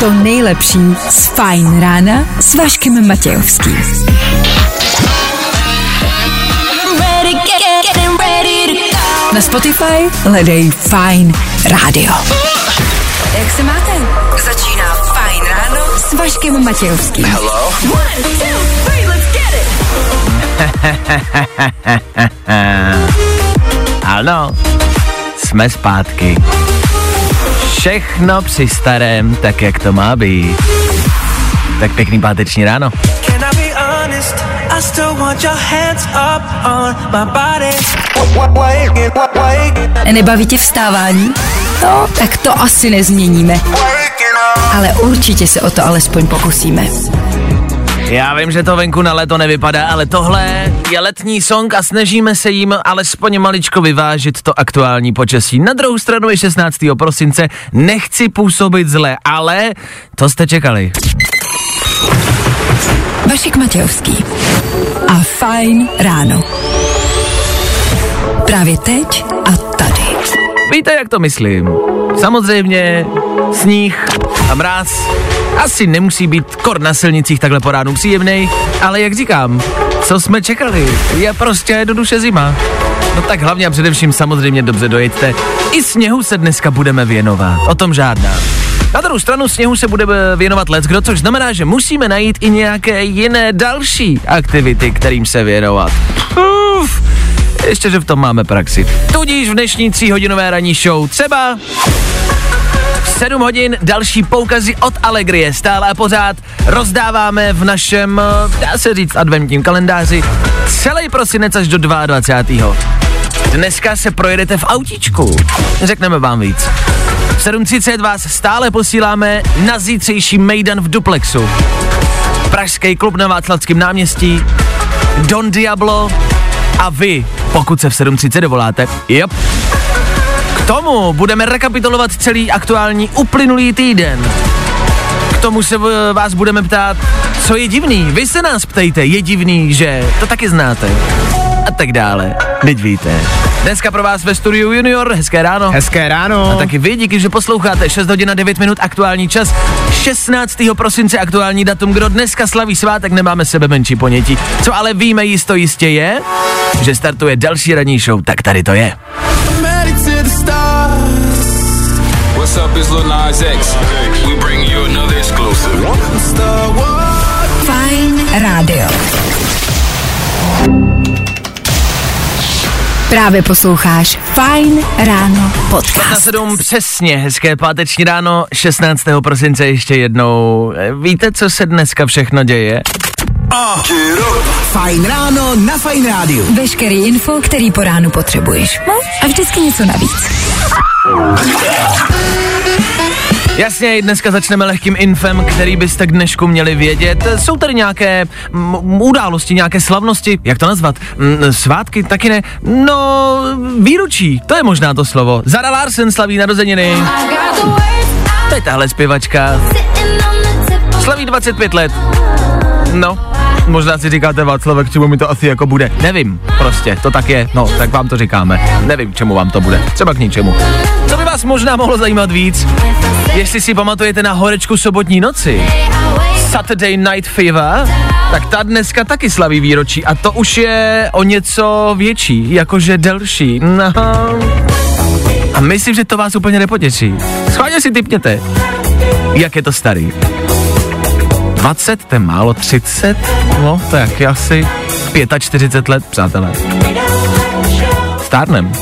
to nejlepší z Fajn rána s Vaškem Matějovským. Na Spotify hledej Fajn Radio. Jak se máte? Začíná Fajn ráno s Vaškem Matějovským. One, two, three, let's get it. Ano, jsme zpátky. Všechno při starém, tak jak to má být. Tak pěkný páteční ráno. Nebaví tě vstávání? No, tak to asi nezměníme. Ale určitě se o to alespoň pokusíme. Já vím, že to venku na léto nevypadá, ale tohle je letní song a snažíme se jim alespoň maličko vyvážit to aktuální počasí. Na druhou stranu je 16. prosince, nechci působit zle, ale to jste čekali. Vašek Matějovský a Fajn ráno. Právě teď a tady. Víte, jak to myslím? Samozřejmě sníh a mráz asi nemusí být kor na silnicích takhle po ránu příjemnej, ale jak říkám, co jsme čekali, je prostě do duše zima. No tak hlavně a především samozřejmě dobře dojeďte. I sněhu se dneska budeme věnovat, o tom žádná. Na druhou stranu sněhu se budeme věnovat leckdo, což znamená, že musíme najít i nějaké jiné další aktivity, kterým se věnovat. Uf, ještě, že v tom máme praxi. Tudíž v dnešní tříhodinové ranní show třeba 7 hodin další poukazy od Allegrie stále a pořád rozdáváme v našem, eh, dá se říct, adventním kalendáři celý prosinec až do 22. Dneska se projedete v autíčku. Řekneme vám víc. V 7.30 vás stále posíláme na zítřejší Mejdan v Duplexu. Pražský klub na Václavském náměstí, Don Diablo a vy, pokud se v 7.30 dovoláte. Yep. K tomu budeme rekapitulovat celý aktuální uplynulý týden. K tomu se v- vás budeme ptát, co je divný. Vy se nás ptejte, je divný, že to taky znáte. A tak dále. Teď víte. Dneska pro vás ve studiu Junior, hezké ráno. Hezké ráno. A taky vy, díky, že posloucháte 6 hodin a 9 minut aktuální čas. 16. prosince aktuální datum, kdo dneska slaví svátek, nemáme sebe menší ponětí. Co ale víme jisto jistě je, že startuje další ranní show, tak tady to je. What's up, it's Lil Nas X. We bring you another exclusive. Fajn rádio. Právě posloucháš Fajn ráno Na podcast. 7 přesně, hezké páteční ráno, 16. prosince ještě jednou. Eh, Víte, co se dneska všechno děje? Fajn ráno na Fajn rádiu. Veškerý info, který po ránu potřebuješ. No a vždycky něco navíc. Jasně, dneska začneme lehkým infem, který byste k dnešku měli vědět. Jsou tady nějaké m, události, nějaké slavnosti, jak to nazvat? M, svátky, taky ne. No, výročí, to je možná to slovo. Zara Larsen slaví narozeniny. To je tahle zpěvačka. Slaví 25 let. No, možná si říkáte Václave, k čemu mi to asi jako bude. Nevím, prostě, to tak je, no, tak vám to říkáme. Nevím, čemu vám to bude, třeba k ničemu. Co by vás možná mohlo zajímat víc? Jestli si pamatujete na horečku sobotní noci, Saturday Night Fever, tak ta dneska taky slaví výročí a to už je o něco větší, jakože delší. No. A myslím, že to vás úplně nepotěší. Schválně si typněte, jak je to starý. 20, to je málo, 30, no tak asi 45 let, přátelé. Stárnem.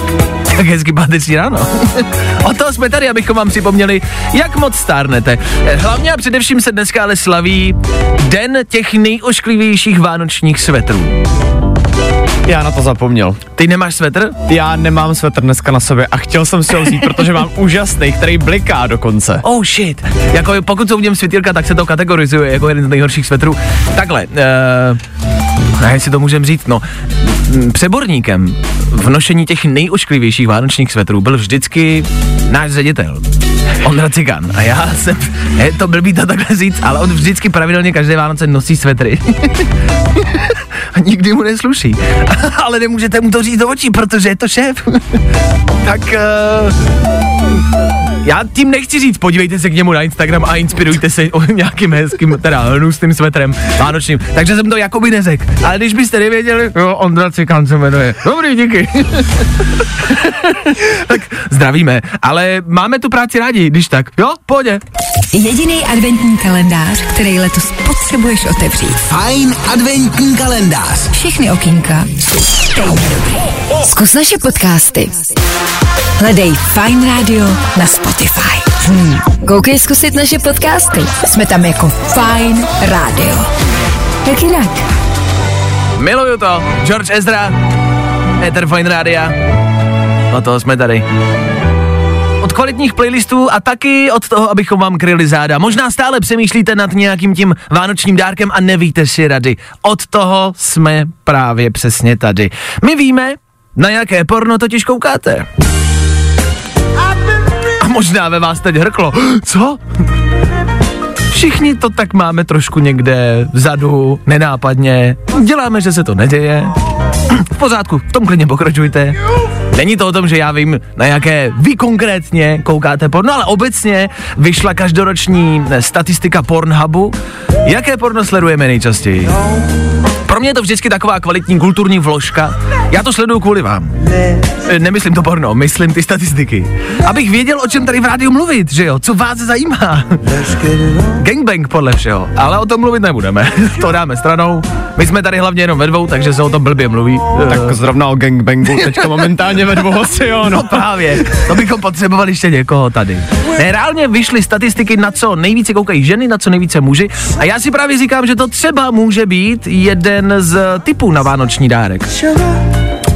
Tak hezky páteční ráno. o to jsme tady, abychom vám připomněli, jak moc stárnete. Hlavně a především se dneska ale slaví den těch nejošklivějších vánočních svetrů. Já na to zapomněl. Ty nemáš svetr? Já nemám svetr dneska na sobě a chtěl jsem si ho vzít, protože mám úžasný, který bliká dokonce. Oh shit. Jako pokud jsou v něm světýlka, tak se to kategorizuje jako jeden z nejhorších svetrů. Takhle, uh, a jestli to můžeme říct, no, přeborníkem v nošení těch nejošklivějších vánočních svetrů byl vždycky náš ředitel. Ondra Cigan. A já jsem, je to blbý to takhle říct, ale on vždycky pravidelně každé Vánoce nosí svetry. a nikdy mu nesluší. ale nemůžete mu to říct do očí, protože je to šéf. tak uh, já tím nechci říct, podívejte se k němu na Instagram a inspirujte se o nějakým hezkým, teda hnusným svetrem vánočním. Takže jsem to jakoby nezek. Ale když byste nevěděli, jo, Ondra Cikán se jmenuje. Dobrý, díky. tak zdravíme, ale máme tu práci rádi, když tak. Jo, pohodě. Jediný adventní kalendář, který letos potřebuješ otevřít. Fajn adventní kalendář. Všechny okýnka jsou dobrý. Zkus naše podcasty. Hledej Fine Radio na Spotify. Hmm. Koukej zkusit naše podcasty. Jsme tam jako Fine Radio. Jak jinak? Miluju to. George Ezra, Ether Fine Rádia. No to jsme tady. Od kvalitních playlistů a taky od toho, abychom vám kryli záda. Možná stále přemýšlíte nad nějakým tím vánočním dárkem a nevíte si rady. Od toho jsme právě přesně tady. My víme, na jaké porno totiž koukáte. A možná ve vás teď hrklo. Co? Všichni to tak máme trošku někde vzadu, nenápadně. Děláme, že se to neděje. V pořádku, v tom klidně pokračujte. Není to o tom, že já vím, na jaké vy konkrétně koukáte porno, ale obecně vyšla každoroční statistika Pornhubu. Jaké porno sledujeme nejčastěji? Pro mě je to vždycky taková kvalitní kulturní vložka. Já to sleduju kvůli vám. E, Nemyslím to porno, myslím ty statistiky. Abych věděl, o čem tady v rádiu mluvit, že jo? Co vás zajímá? Gangbang podle všeho, ale o tom mluvit nebudeme. to dáme stranou. My jsme tady hlavně jenom ve dvou, takže se o tom blbě mluví. Tak Eh, zrovna o gangbangu teďka momentálně ve dvou asi jo, No no. právě, to bychom potřebovali ještě někoho tady. Ne, reálně vyšly statistiky, na co nejvíce koukají ženy, na co nejvíce muži. A já si právě říkám, že to třeba může být jeden z typů na vánoční dárek.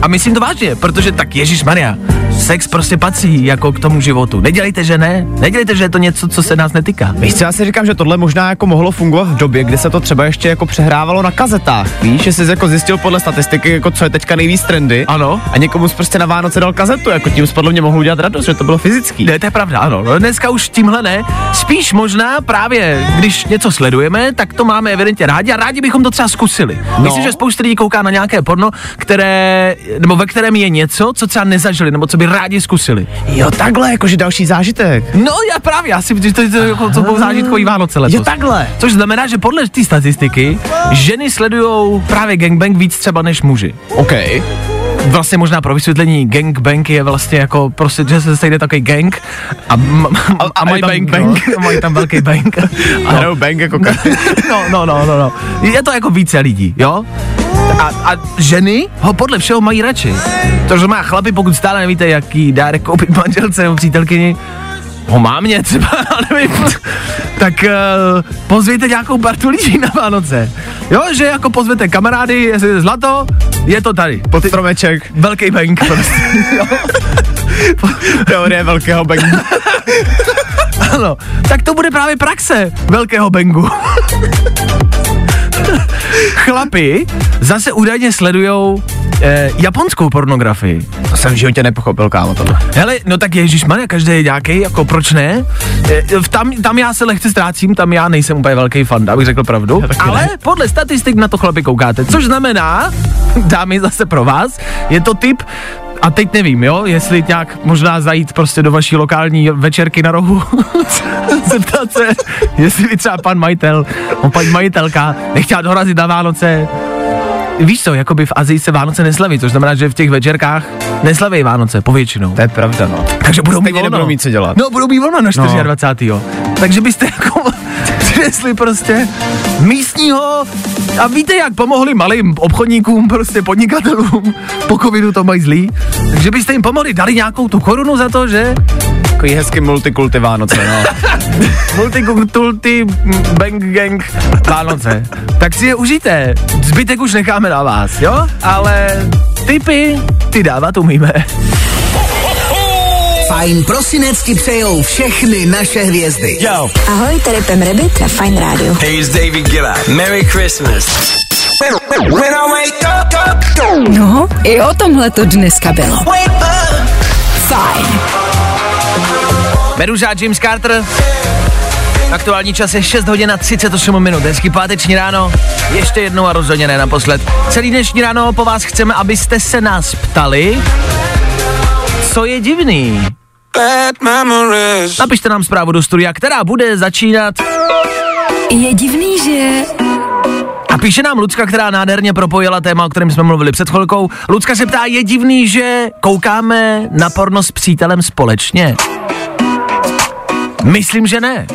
A myslím to vážně, protože tak Ježíš Maria, sex prostě patří jako k tomu životu. Nedělejte, že ne, nedělejte, že je to něco, co se nás netýká. Víš co, já si říkám, že tohle možná jako mohlo fungovat v době, kdy se to třeba ještě jako přehrávalo na kazetách. Víš, že jsi jako zjistil podle statistiky, jako co je teďka nejvíc trendy. Ano. A někomu jsi prostě na Vánoce dal kazetu, jako tím jsi podle mě mohl udělat radost, že to bylo fyzický. Ne, to je pravda, ano. No, dneska už tímhle ne. Spíš možná právě, když něco sledujeme, tak to máme evidentně rádi a rádi bychom to třeba zkusili. No. Myslím, že spousta lidí kouká na nějaké porno, které, nebo ve kterém je něco, co třeba nezažili, nebo co by rádi zkusili. Jo, takhle, jakože další zážitek. No já právě, já si že to, to, jako, to budou zážitkový Vánoce letos. Jo, takhle. Což znamená, že podle té statistiky ženy sledují právě gangbang víc třeba než muži. OK. Vlastně možná pro vysvětlení, gangbang je vlastně jako prostě, že se sejde takový gang a, m- a, a mají tam bank, bang. No, mají tam velký bank. A hrajou bang jako ka- No, no, no, no, no. Je to jako více lidí, jo? A, a ženy ho podle všeho mají radši. To znamená, chlapi, pokud stále nevíte, jaký dárek koupit manželce nebo přítelkyni, ho má mě třeba, nevím, tak uh, pozvěte nějakou partu lidí na Vánoce. Jo, že jako pozvete kamarády, jestli je zlato, je to tady. pod stromeček. Velký bank prostě. jo. Teorie velkého bangu. Ano, tak to bude právě praxe velkého bengu. Chlapi zase údajně sledujou eh, japonskou pornografii. To jsem v životě nepochopil, kámo, tohle. Hele, no tak Ježíš každý je nějaký, jako proč ne? E, v tam, tam já se lehce ztrácím, tam já nejsem úplně velký fan, abych řekl pravdu. Ale ne. podle statistik na to chlapi koukáte, což znamená, dámy zase pro vás, je to typ, a teď nevím, jo, jestli nějak možná zajít prostě do vaší lokální večerky na rohu, zeptat se, jestli by třeba pan majitel, no, paní majitelka nechtěla dorazit na Vánoce, Víš co, jakoby v Azii se Vánoce neslaví, což znamená, že v těch večerkách neslaví Vánoce, povětšinou. To je pravda, no. Takže budou mít volno. nebudou mít co dělat. No, budou mít volno na 24. No. Takže byste jako přinesli prostě místního a víte, jak pomohli malým obchodníkům, prostě podnikatelům, po covidu to mají zlý, takže byste jim pomohli, dali nějakou tu korunu za to, že Takový hezký multikulty Vánoce, no. multikulty, bang gang, Vánoce. Tak si je užijte, zbytek už necháme na vás, jo? Ale typy, ty dávat umíme. Fajn prosinec ti přejou všechny naše hvězdy. Yo, Ahoj, tady Pem Rabbit na Fine Radio. hey, it's David Gillard. Merry Christmas. When I wake up, up, No, i o tomhle to dneska bylo. Fajn. Meduza James Carter. Aktuální čas je 6 hodin a 38 minut. Hezky páteční ráno. Ještě jednou a rozhodně ne naposled. Celý dnešní ráno po vás chceme, abyste se nás ptali, co je divný. Bad memories. Napište nám zprávu do studia, která bude začínat. Je divný, že... A píše nám Lucka, která nádherně propojila téma, o kterém jsme mluvili před chvilkou. Lucka se ptá, je divný, že koukáme na porno s přítelem společně? Myslím, že ne.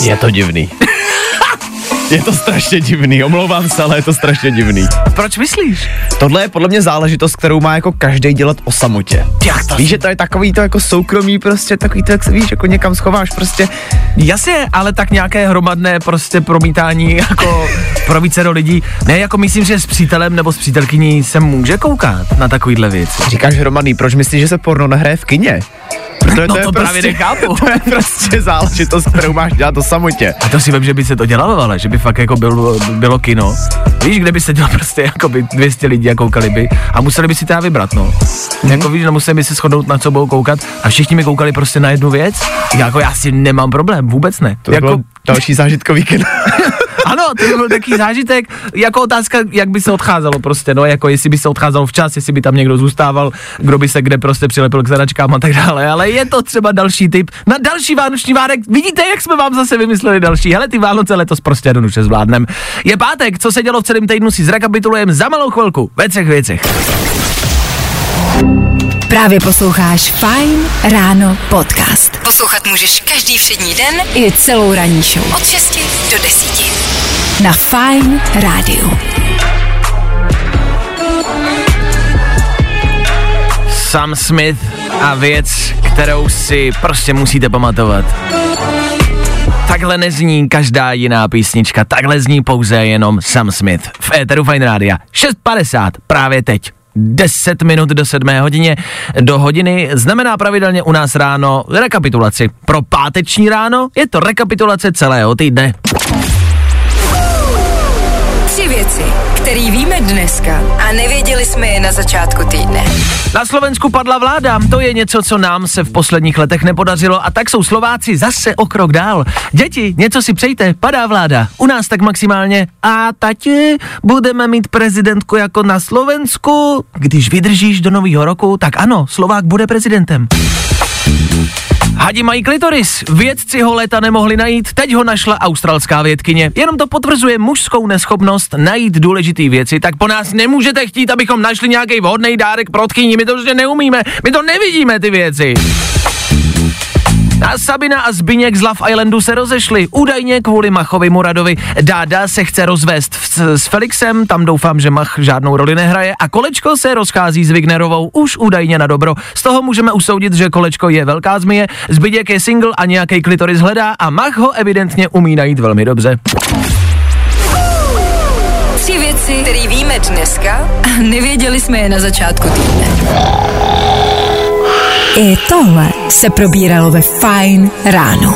Je to divný. je to strašně divný, omlouvám se, ale je to strašně divný. Proč myslíš? Tohle je podle mě záležitost, kterou má jako každý dělat o samotě. Jak to Víš, že to je takový to jako soukromí prostě, takový to, jak se víš, jako někam schováš prostě. Jasně, ale tak nějaké hromadné prostě promítání jako pro více do lidí. Ne, jako myslím, že s přítelem nebo s přítelkyní se může koukat na takovýhle věci. Říkáš hromadný, proč myslíš, že se porno nehraje v kině? To, No to právě nechápu. To je prostě záležitost, kterou máš dělat o samotě. A to si vím, že by se to dělalo, ale že by fakt jako bylo, bylo kino. Víš, kde by se dělalo prostě jako by 200 lidí a koukali by a museli by si teda vybrat, no. Jako víš, no museli by se shodnout na co budou koukat a všichni mi koukali prostě na jednu věc. Jako já si nemám problém, vůbec ne. To jako, jako... bylo další zážitkový kino. Ano, to by byl takový zážitek, jako otázka, jak by se odcházelo prostě, no, jako jestli by se odcházelo včas, jestli by tam někdo zůstával, kdo by se kde prostě přilepil k zadačkám a tak dále, ale je to třeba další tip na další vánoční várek. Vidíte, jak jsme vám zase vymysleli další, hele, ty Vánoce letos prostě jednoduše zvládnem. Je pátek, co se dělo v celém týdnu, si zrekapitulujeme za malou chvilku ve třech věcech. Právě posloucháš Fine Ráno podcast. Poslouchat můžeš každý všední den i celou ranní show. Od 6 do 10. Na Fine Rádiu. Sam Smith a věc, kterou si prostě musíte pamatovat. Takhle nezní každá jiná písnička, takhle zní pouze jenom Sam Smith. V éteru Fine Rádia. 6.50 právě teď. 10 minut do 7 hodině do hodiny znamená pravidelně u nás ráno rekapitulaci. Pro páteční ráno je to rekapitulace celého týdne. Které víme dneska a nevěděli jsme je na začátku týdne. Na Slovensku padla vláda, to je něco, co nám se v posledních letech nepodařilo a tak jsou Slováci zase o krok dál. Děti, něco si přejte, padá vláda. U nás tak maximálně. A tati, budeme mít prezidentku jako na Slovensku. Když vydržíš do nového roku, tak ano, Slovák bude prezidentem. Hadi mají klitoris. Vědci ho léta nemohli najít, teď ho našla australská vědkyně. Jenom to potvrzuje mužskou neschopnost najít důležité věci, tak po nás nemůžete chtít, abychom našli nějaký vhodný dárek pro tkyni. My to prostě neumíme, my to nevidíme ty věci. A Sabina a Zbyněk z Love Islandu se rozešli, údajně kvůli Machovi Muradovi. Dáda se chce rozvést v, s Felixem, tam doufám, že Mach žádnou roli nehraje a Kolečko se rozchází s Wignerovou, už údajně na dobro. Z toho můžeme usoudit, že Kolečko je velká zmije, Zbyněk je single a nějaký klitoris hledá a Mach ho evidentně umí najít velmi dobře. Tři věci, které víme dneska a nevěděli jsme je na začátku týdne. I tohle se probíralo ve Fine ráno.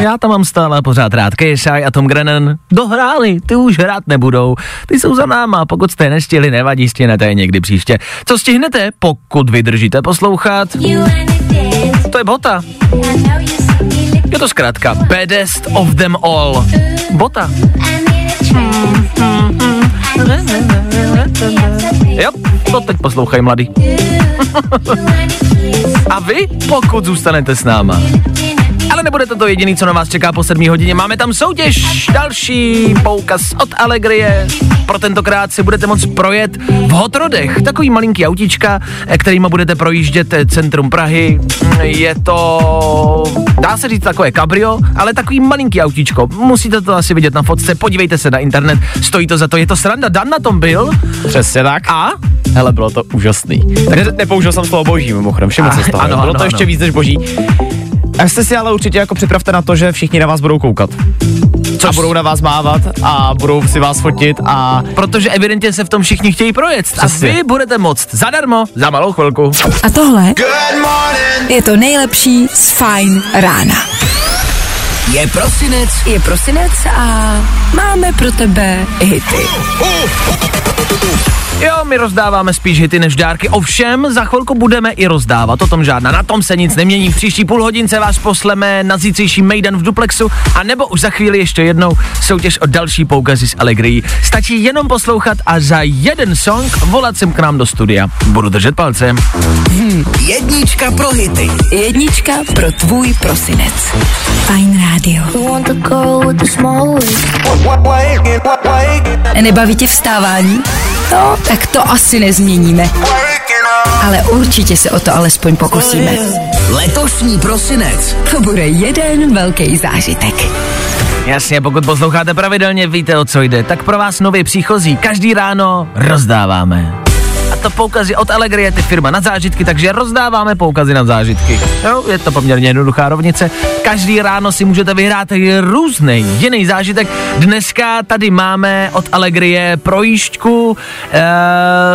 Já tam mám stále pořád rád KSI a Tom Grennan. Dohráli, ty už hrát nebudou. Ty jsou za náma, pokud jste nestihli, nevadí, stihnete je někdy příště. Co stihnete, pokud vydržíte poslouchat? To je bota. Je to zkrátka Baddest of them all. Bota. Jo, to teď poslouchají mladý. A vy, pokud zůstanete s náma. Ale nebudete to jediný, co na vás čeká po 7 hodině. Máme tam soutěž, další poukaz od Allegrie. Pro tentokrát si budete moct projet v Hotrodech. Takový malinký autička, eh, kterýma budete projíždět eh, centrum Prahy. Mm, Je to, dá se říct takové kabrio, ale takový malinký autíčko. Musíte to asi vidět na fotce, podívejte se na internet, stojí to za to, je to sranda. Dan na tom byl Přesně tak. a Hele, bylo to úžasný. Tak ne, nepoužil jsem slovo boží, mimochodem, všiml A, se z toho. ano, bylo ano, to ještě ano. víc než boží. A jste si ale určitě jako připravte na to, že všichni na vás budou koukat. A budou na vás mávat a budou si vás fotit a Protože evidentně se v tom všichni chtějí projet. A vy budete moct zadarmo za malou chvilku. A tohle je to nejlepší z Fine rána. Je prosinec, Je prosinec a máme pro tebe hity. Jo, my rozdáváme spíš hity než dárky, ovšem za chvilku budeme i rozdávat, o tom žádná, na tom se nic nemění. V příští půl hodince vás posleme na zítřejší Mejdan v Duplexu, a nebo už za chvíli ještě jednou soutěž o další poukazy z Allegrii. Stačí jenom poslouchat a za jeden song volat sem k nám do studia. Budu držet palce. jednička pro hity. Jednička pro tvůj prosinec. Fine rádio. Nebaví tě vstávání? No, tak to asi nezměníme. Ale určitě se o to alespoň pokusíme. Letošní prosinec. To bude jeden velký zážitek. Jasně, pokud posloucháte pravidelně, víte o co jde. Tak pro vás nově příchozí každý ráno rozdáváme. A to poukazy od Allegrie, ty firma na zážitky, takže rozdáváme poukazy na zážitky. Jo, je to poměrně jednoduchá rovnice. Každý ráno si můžete vyhrát různý jiný zážitek. Dneska tady máme od Allegrie projížďku eh,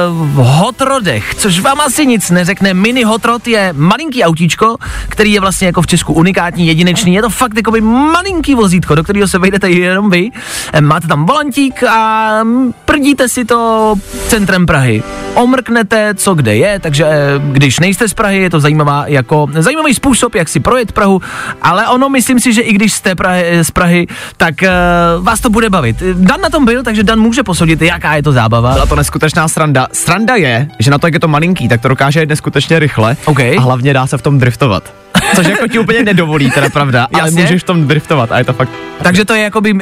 v Hot Rodech, což vám asi nic neřekne. Mini Hot Rod je malinký autíčko, který je vlastně jako v Česku unikátní, jedinečný. Je to fakt jako malinký vozítko, do kterého se vejdete jenom vy. Eh, Máte tam volantík a mm, prdíte si to centrem Prahy. Omrknete, co kde je, takže eh, když nejste z Prahy, je to zajímavá, jako, zajímavý způsob, jak si projet Prahu, ale ono myslím si, že i když jste Prahy, z Prahy, tak uh, vás to bude bavit. Dan na tom byl, takže Dan může posoudit, jaká je to zábava. byla to neskutečná sranda. Sranda je, že na to, jak je to malinký, tak to dokáže jet neskutečně rychle OK. a hlavně dá se v tom driftovat. Což jako ti úplně nedovolí, teda pravda, ale Jasně. můžeš v tom driftovat a je to fakt Takže to je jakoby uh,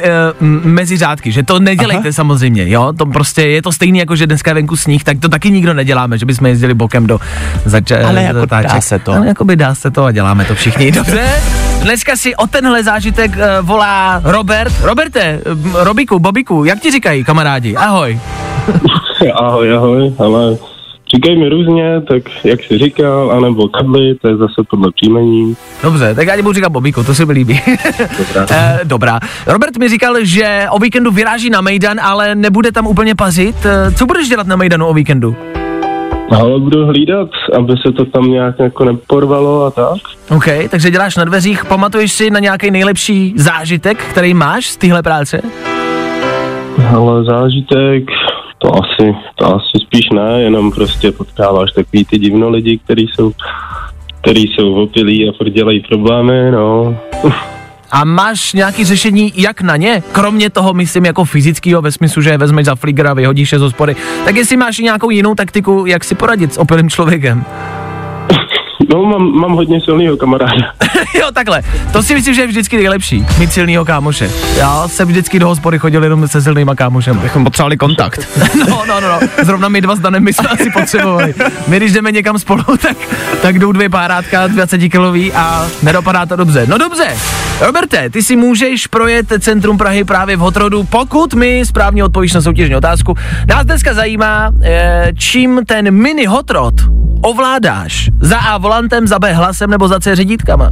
mezi řádky, že to nedělejte Aha. samozřejmě, jo, to prostě je to stejný jako, že dneska je venku sníh, tak to taky nikdo neděláme, že bychom jezdili bokem do zač- Ale jako zatáček. dá se to. Ale jakoby dá se to a děláme to všichni, dobře? Dneska si o tenhle zážitek uh, volá Robert. Roberte, Robiku, Bobiku, jak ti říkají kamarádi? Ahoj. Ahoj, ahoj, ale říkají mi různě, tak jak jsi říkal, anebo kadly, to je zase podle příjmení. Dobře, tak já ti budu říkat Bobiku, to se mi líbí. Dobrá. Eh, dobrá. Robert mi říkal, že o víkendu vyráží na Mejdan, ale nebude tam úplně pazit. Eh, Co budeš dělat na Mejdanu o víkendu? Ale budu hlídat, aby se to tam nějak jako neporvalo a tak. OK, takže děláš na dveřích. Pamatuješ si na nějaký nejlepší zážitek, který máš z téhle práce? Ale zážitek, to asi, to asi spíš ne, jenom prostě potkáváš takový ty divno lidi, kteří jsou který jsou opilí a furt dělají problémy, no. A máš nějaký řešení, jak na ně? Kromě toho, myslím, jako fyzického ve smyslu, že je vezmeš za flíger a vyhodíš je z hospody. Tak jestli máš nějakou jinou taktiku, jak si poradit s opilým člověkem? No, mám, mám hodně silného kamaráda. jo, takhle. To si myslím, že je vždycky nejlepší. Mít silnýho kámoše. Já jsem vždycky do hospody chodil jenom se silnýma kámošem. bychom potřebovali kontakt. No, no, no, no. Zrovna my dva s Danem my jsme asi potřebovali. My, když jdeme někam spolu, tak, tak jdou dvě párátka 20 kilový a nedopadá to dobře. No dobře. Roberte, ty si můžeš projet centrum Prahy právě v Hotrodu, pokud mi správně odpovíš na soutěžní otázku. Nás dneska zajímá, eh, čím ten mini Hotrod ovládáš. Za A volantem, za B hlasem nebo za C řidítkama.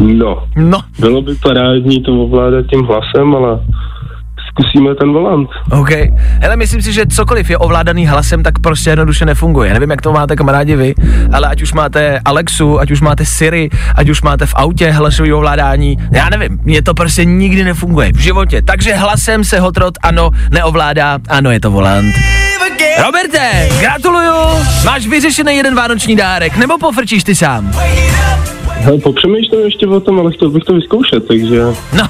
No, No, bylo by parádní to ovládat tím hlasem, ale zkusíme ten volant. OK. Hele, myslím si, že cokoliv je ovládaný hlasem, tak prostě jednoduše nefunguje. Nevím, jak to máte kamarádi vy, ale ať už máte Alexu, ať už máte Siri, ať už máte v autě hlasový ovládání, já nevím, mně to prostě nikdy nefunguje v životě. Takže hlasem se Hotrod ano neovládá, ano je to volant. Roberte, gratuluju, máš vyřešený jeden vánoční dárek, nebo pofrčíš ty sám? Hele, popřemýšlím ještě o tom, ale chtěl bych to vyzkoušet, takže No,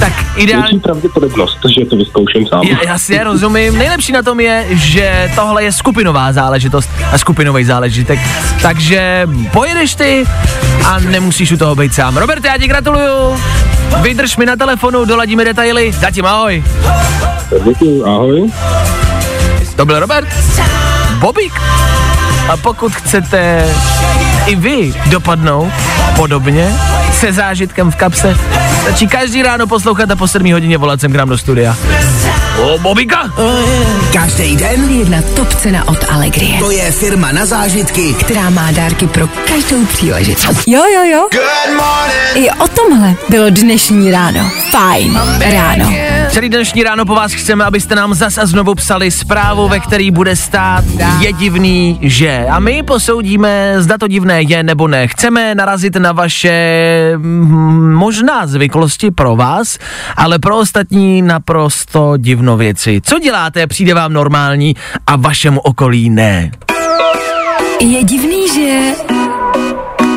tak ideálně. větší pravděpodobnost, že to vyzkouším sám. Já, jasně, rozumím. Nejlepší na tom je, že tohle je skupinová záležitost a skupinový záležitek. Takže pojedeš ty a nemusíš u toho být sám. Robert, já ti gratuluju. Vydrž mi na telefonu, doladíme detaily. Zatím ahoj. Děkuji, ahoj. To byl Robert. Bobík. A pokud chcete i vy dopadnout podobně, se zážitkem v kapse, stačí každý ráno poslouchat a po 7 hodině volat sem k nám do studia. O, Bobika? Každý den Jedna top cena od Allegrie, to je firma na zážitky, která má dárky pro každou příležitost. Jo, jo, jo. I o tomhle bylo dnešní ráno. Fajn ráno. Celý dnešní ráno po vás chceme, abyste nám zas a znovu psali zprávu, ve který bude stát je divný, že. A my posoudíme, zda to divné je nebo ne. Chceme narazit na vaše mm, možná zvyklosti pro vás, ale pro ostatní naprosto divno věci. Co děláte, přijde vám normální a vašemu okolí ne. Je divný, že...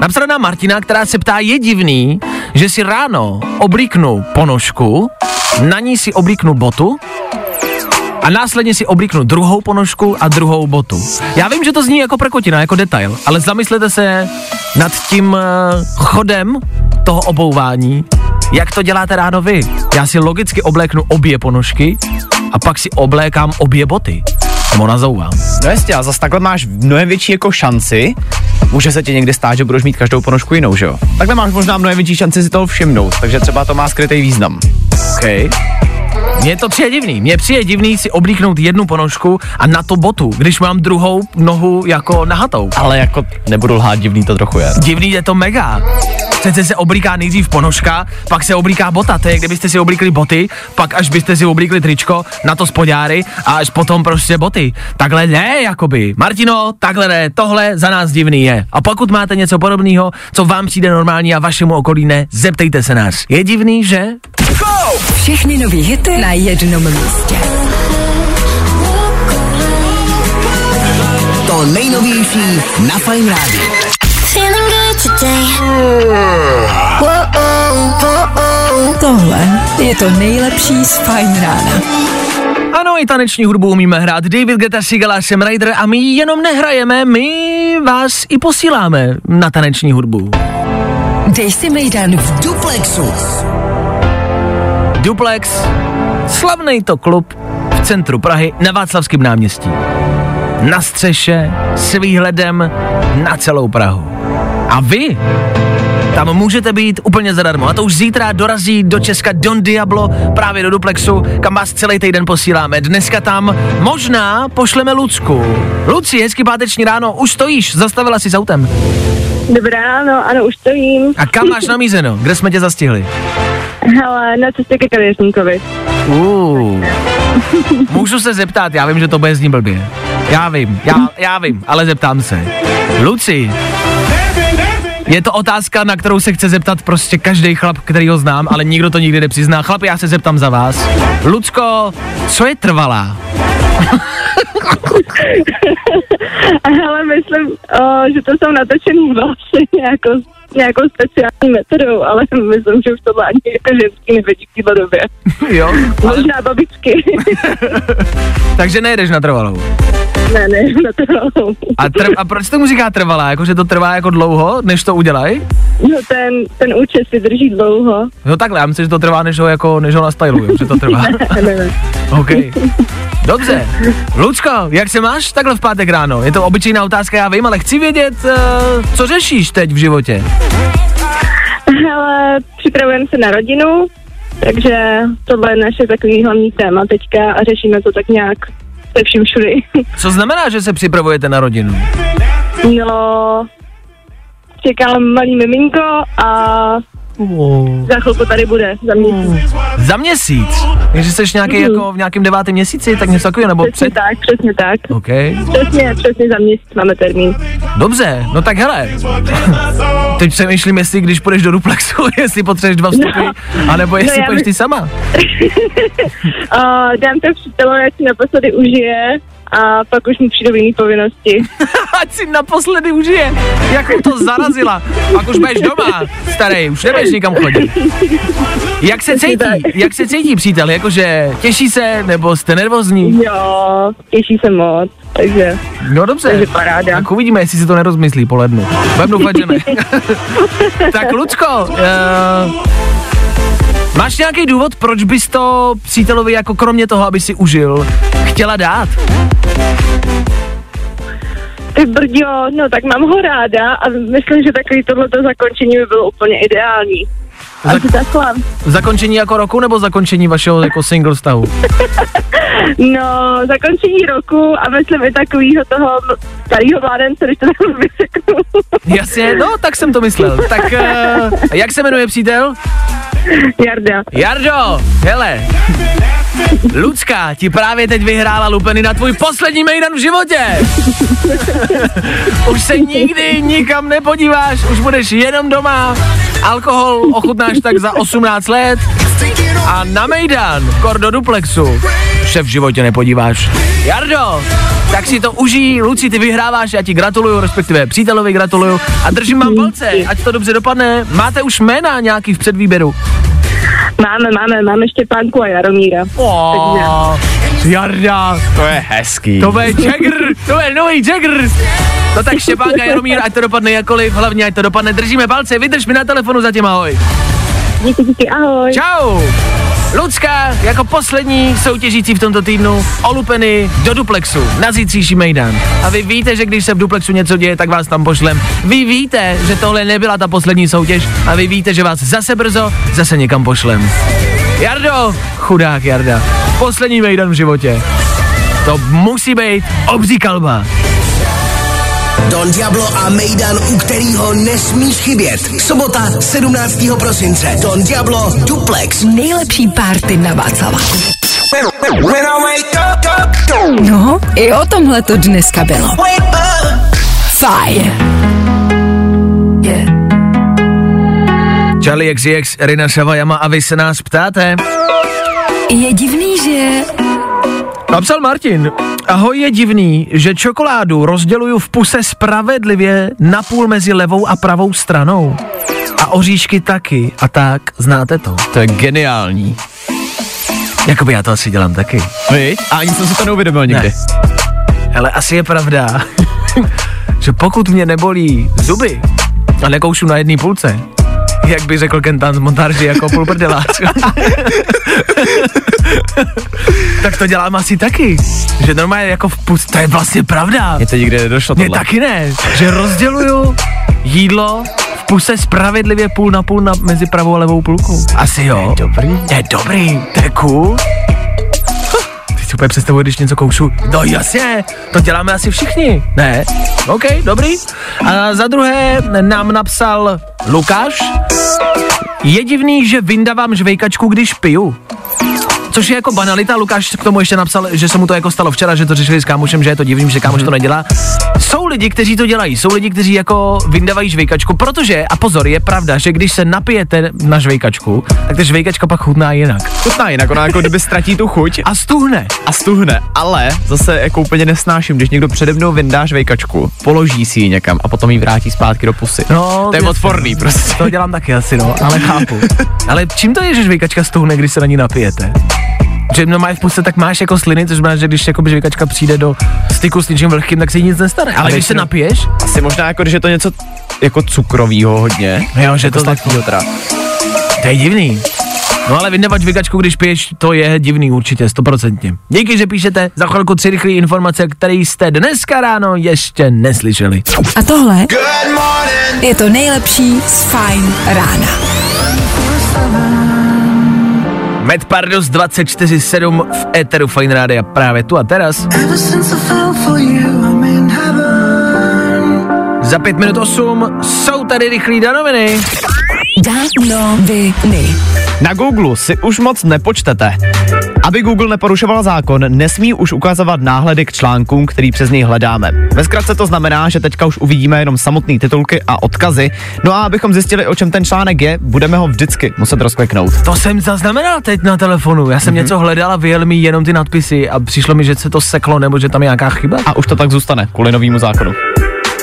Napsala nám Martina, která se ptá, je divný, že si ráno oblíknu ponožku, na ní si oblíknu botu a následně si oblíknu druhou ponožku a druhou botu. Já vím, že to zní jako prkotina, jako detail, ale zamyslete se nad tím eh, chodem toho obouvání, jak to děláte ráno vy. Já si logicky obléknu obě ponožky a pak si oblékám obě boty. Nebo nazouvám. No jasně, a zase takhle máš mnohem větší jako šanci, může se ti někdy stát, že budeš mít každou ponožku jinou, že jo? Takhle máš možná mnohem větší šanci si toho všimnout, takže třeba to má skrytý význam. OK. Mně to přijde divný. Mně přijde divný si oblíknout jednu ponožku a na to botu, když mám druhou nohu jako nahatou. Ale jako nebudu lhát, divný to trochu je. Divný je to mega. Přece se oblíká nejdřív ponožka, pak se oblíká bota, to je kdybyste si oblíkli boty, pak až byste si oblíkli tričko, na to spodňáry a až potom prostě boty. Takhle ne, jakoby. Martino, takhle ne, tohle za nás divný je. A pokud máte něco podobného, co vám přijde normální a vašemu okolí ne, zeptejte se nás. Je divný, že? Všechny nový hity na jednom místě. to nejnovější na Fine Radio. Tohle je to nejlepší z Fajn rána. Ano, i taneční hudbu umíme hrát. David Guetta, Sigala, Sam Ryder a my jenom nehrajeme, my vás i posíláme na taneční hudbu. Dej si Mejdan v Duplexu. Duplex, slavný to klub v centru Prahy na Václavském náměstí. Na střeše s výhledem na celou Prahu. A vy tam můžete být úplně zadarmo. A to už zítra dorazí do Česka Don Diablo právě do Duplexu, kam vás celý týden posíláme. Dneska tam možná pošleme Lucku. Luci, hezky páteční ráno, už stojíš, zastavila si s autem. Dobré ráno, ano, už stojím. A kam máš namízeno? Kde jsme tě zastihli? Hele, na cestě ke kavěřníkovi. Uh. Můžu se zeptat, já vím, že to bude znít blbě. Já vím, já, já vím, ale zeptám se. Luci, je to otázka, na kterou se chce zeptat prostě každý chlap, který ho znám, ale nikdo to nikdy nepřizná. Chlapi, já se zeptám za vás. Lucko, co je trvalá? Hele, myslím, o, že to jsou natočený vlasy nějakou, nějakou speciální metodou, ale myslím, že už tohle ani jako ženský nevědí v téhle době. jo? Možná babičky. Takže nejedeš na trvalou. ne, ne, na to. A, tr- a proč tomu říká trvalá? Jako, že to trvá jako dlouho, než to udělají? No ten, ten účet si drží dlouho. No takhle, já myslím, že to trvá, než ho, jako, než ho nastylujou, že to trvá. Ne, ne, ne. OK. Dobře. Lucko, jak se máš takhle v pátek ráno? Je to obyčejná otázka, já vím, ale chci vědět, uh, co řešíš teď v životě. Hele, připravujeme se na rodinu, takže tohle je naše takový hlavní téma teďka a řešíme to tak nějak se vším všudy. Co znamená, že se připravujete na rodinu? No, čekám malý miminko a za chvilku tady bude, za měsíc. Za měsíc? Takže jsi nějaký jako v nějakém devátém měsíci, tak něco takového, nebo Přesně před? tak, přesně tak. OK. Přesně, přesně za měsíc máme termín. Dobře, no tak hele. Teď přemýšlím, jestli když půjdeš do duplexu, jestli potřebuješ dva vstupy, anebo jestli já půjdeš by- ty sama. Uh, dám to přítelovi, ať si naposledy užije a pak už mu přijdou jiný povinnosti. Ať si naposledy užije. Jak mu to zarazila. Pak už budeš doma, starý, už nebudeš nikam chodit. Jak se cítí? Jak se cítí, přítel? Jakože těší se, nebo jste nervózní? Jo, těší se moc, takže No dobře. Takže paráda. Tak uvidíme, jestli si to nerozmyslí po lednu. Budem doufat, že ne. tak Lucko, uh, máš nějaký důvod, proč bys to přítelovi jako kromě toho, aby si užil, chtěla dát? ty brďo, no tak mám ho ráda a myslím, že takový tohleto zakončení by bylo úplně ideální. Asi takhle. Zakončení jako roku nebo zakončení vašeho jako single vztahu? No, zakončení roku a myslím i takového toho starého mládence, když to vyseknu. Jasně, no tak jsem to myslel. Tak uh, jak se jmenuje přítel? Jarda. Jardo, hele, Lucka ti právě teď vyhrála lupeny na tvůj poslední mejdan v životě. už se nikdy nikam nepodíváš, už budeš jenom doma. Alkohol ochutnáš tak za 18 let a na mejdan, kor do duplexu, se v životě nepodíváš. Jardo, tak si to užij, Luci, ty vyhráváš, já ti gratuluju, respektive přítelovi gratuluju a držím vám palce, ať to dobře dopadne. Máte už jména nějaký v předvýběru? Máme, máme, máme Štěpánku a Jaromíra. Oh, Jarda, To je hezký. to je Jagger, to je nový Jagger. No tak Štěpánka Jaromír, ať to dopadne jakkoliv, hlavně ať to dopadne, držíme palce, vydrž mi na telefonu zatím, ahoj. Díky, díky, ahoj. Čau. Lucka jako poslední soutěžící v tomto týdnu o lupeny do duplexu na zítřejší mejdan. A vy víte, že když se v duplexu něco děje, tak vás tam pošlem. Vy víte, že tohle nebyla ta poslední soutěž a vy víte, že vás zase brzo zase někam pošlem. Jardo, chudák Jarda, poslední mejdan v životě. To musí být obří kalba. Don Diablo a Mejdan, u kterého nesmíš chybět. Sobota 17. prosince. Don Diablo Duplex. Nejlepší párty na Václaváku. No, i o tomhle to dneska bylo. Fajn. Charlie XCX, Rina Savajama a vy se nás ptáte. Je divný, že... Napsal Martin. Ahoj, je divný, že čokoládu rozděluju v puse spravedlivě napůl mezi levou a pravou stranou. A oříšky taky. A tak, znáte to. To je geniální. Jakoby já to asi dělám taky. Vy? A ani jsem si to neuvědomil nikdy. Ale asi je pravda, že pokud mě nebolí zuby a nekoušu na jedné půlce, jak by řekl Kentan z montáži jako půlprdelář. tak to dělám asi taky. Že normálně jako v pus, to je vlastně pravda. Mně to nikdy nedošlo tohle. taky ne, že rozděluju jídlo v puse spravedlivě půl na půl na, mezi pravou a levou půlkou. Asi jo. Dobrý. To je dobrý, to je cool. Si úplně představuji, když něco koušu. No jasně, to děláme asi všichni, ne? OK, dobrý. A za druhé nám napsal Lukáš. Je divný, že vyndavám žvejkačku, když piju. Což je jako banalita, Lukáš k tomu ještě napsal, že se mu to jako stalo včera, že to řešili s kámošem, že je to divný, že kámoš to nedělá. Jsou lidi, kteří to dělají, jsou lidi, kteří jako vyndavají žvejkačku, protože, a pozor, je pravda, že když se napijete na žvejkačku, tak ta žvejkačka pak chutná jinak. Chutná jinak, ona jako kdyby ztratí tu chuť A stuhne. a stuhne, ale zase jako úplně nesnáším, když někdo přede mnou vyndá žvejkačku, položí si ji někam a potom ji vrátí zpátky do pusy. No, to je odporný prostě. To dělám taky asi, no, ale chápu. Ale čím to je, že žvejkačka stuhne, když se na ní napijete? Že normálně v puse tak máš jako sliny, což znamená, že když jako žvejkačka přijde do styku s něčím vlhkým, tak se jí nic nestane. Ale když se napiješ, Asi možná jako, když je to něco jako cukrovýho hodně. jo, že jako to tak, to je divný. No ale vyndavač žvejkačku, když piješ, to je divný určitě, stoprocentně. Díky, že píšete za chvilku tři rychlé informace, které jste dneska ráno ještě neslyšeli. A tohle je to nejlepší z Fajn rána. Med Pardos 24-7 v Eteru Fine Rádia právě tu a teraz. Za pět minut osm jsou tady rychlí danoviny. Danoviny. Na Google si už moc nepočtete. Aby Google neporušoval zákon, nesmí už ukazovat náhledy k článkům, který přes něj hledáme. Ve zkratce to znamená, že teďka už uvidíme jenom samotné titulky a odkazy. No a abychom zjistili, o čem ten článek je, budeme ho vždycky muset rozkliknout. To jsem zaznamenal teď na telefonu. Já jsem mm-hmm. něco hledal a vyjel mi jenom ty nadpisy a přišlo mi, že se to seklo nebo že tam je nějaká chyba. A už to tak zůstane, kvůli novému zákonu.